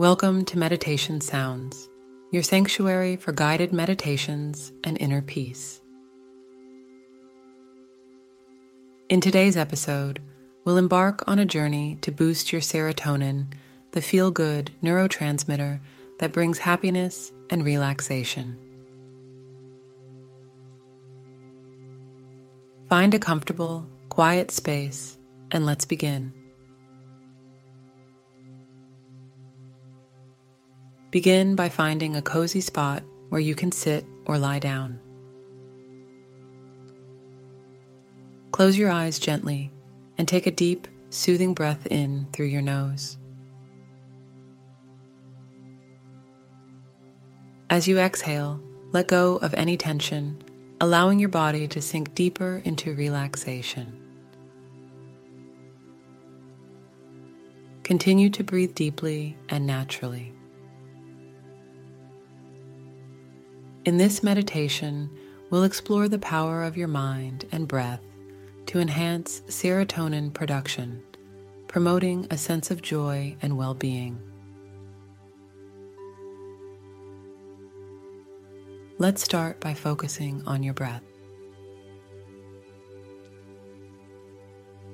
Welcome to Meditation Sounds, your sanctuary for guided meditations and inner peace. In today's episode, we'll embark on a journey to boost your serotonin, the feel good neurotransmitter that brings happiness and relaxation. Find a comfortable, quiet space and let's begin. Begin by finding a cozy spot where you can sit or lie down. Close your eyes gently and take a deep, soothing breath in through your nose. As you exhale, let go of any tension, allowing your body to sink deeper into relaxation. Continue to breathe deeply and naturally. In this meditation, we'll explore the power of your mind and breath to enhance serotonin production, promoting a sense of joy and well being. Let's start by focusing on your breath.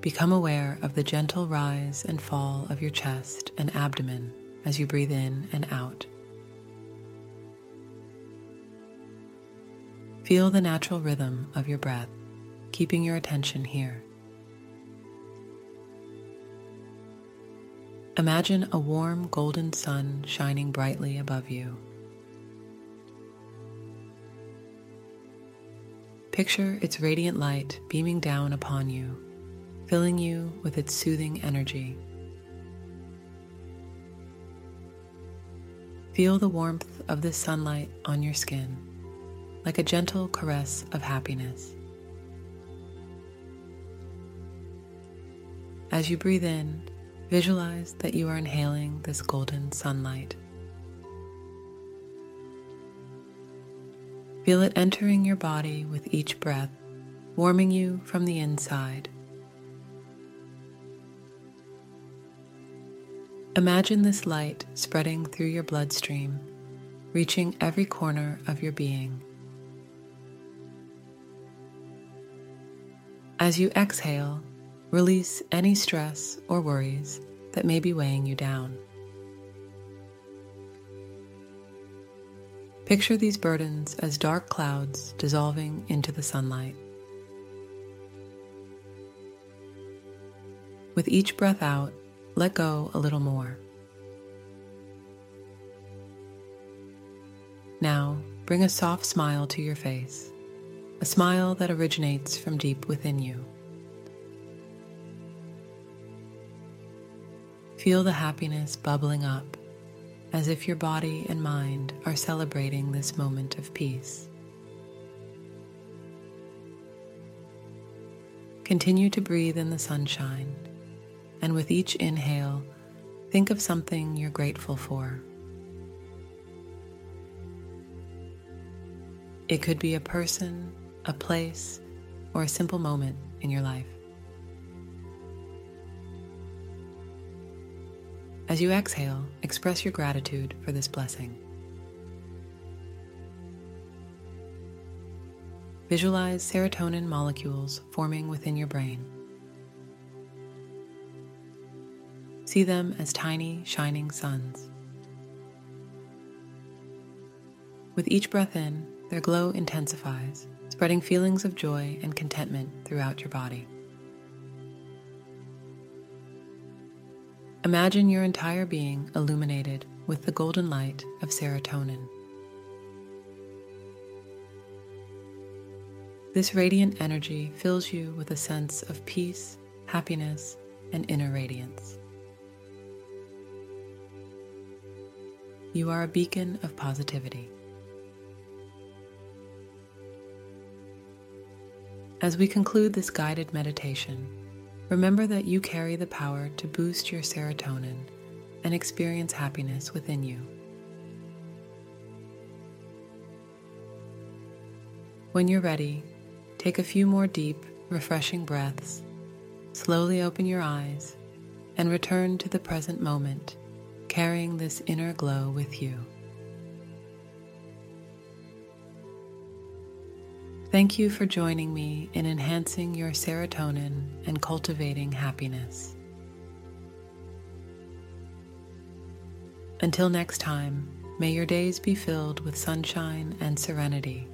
Become aware of the gentle rise and fall of your chest and abdomen as you breathe in and out. Feel the natural rhythm of your breath, keeping your attention here. Imagine a warm golden sun shining brightly above you. Picture its radiant light beaming down upon you, filling you with its soothing energy. Feel the warmth of the sunlight on your skin like a gentle caress of happiness. As you breathe in, visualize that you are inhaling this golden sunlight. Feel it entering your body with each breath, warming you from the inside. Imagine this light spreading through your bloodstream, reaching every corner of your being. As you exhale, release any stress or worries that may be weighing you down. Picture these burdens as dark clouds dissolving into the sunlight. With each breath out, let go a little more. Now, bring a soft smile to your face a smile that originates from deep within you. Feel the happiness bubbling up as if your body and mind are celebrating this moment of peace. Continue to breathe in the sunshine, and with each inhale, think of something you're grateful for. It could be a person, a place, or a simple moment in your life. As you exhale, express your gratitude for this blessing. Visualize serotonin molecules forming within your brain. See them as tiny, shining suns. With each breath in, their glow intensifies, spreading feelings of joy and contentment throughout your body. Imagine your entire being illuminated with the golden light of serotonin. This radiant energy fills you with a sense of peace, happiness, and inner radiance. You are a beacon of positivity. As we conclude this guided meditation, remember that you carry the power to boost your serotonin and experience happiness within you. When you're ready, take a few more deep, refreshing breaths, slowly open your eyes, and return to the present moment, carrying this inner glow with you. Thank you for joining me in enhancing your serotonin and cultivating happiness. Until next time, may your days be filled with sunshine and serenity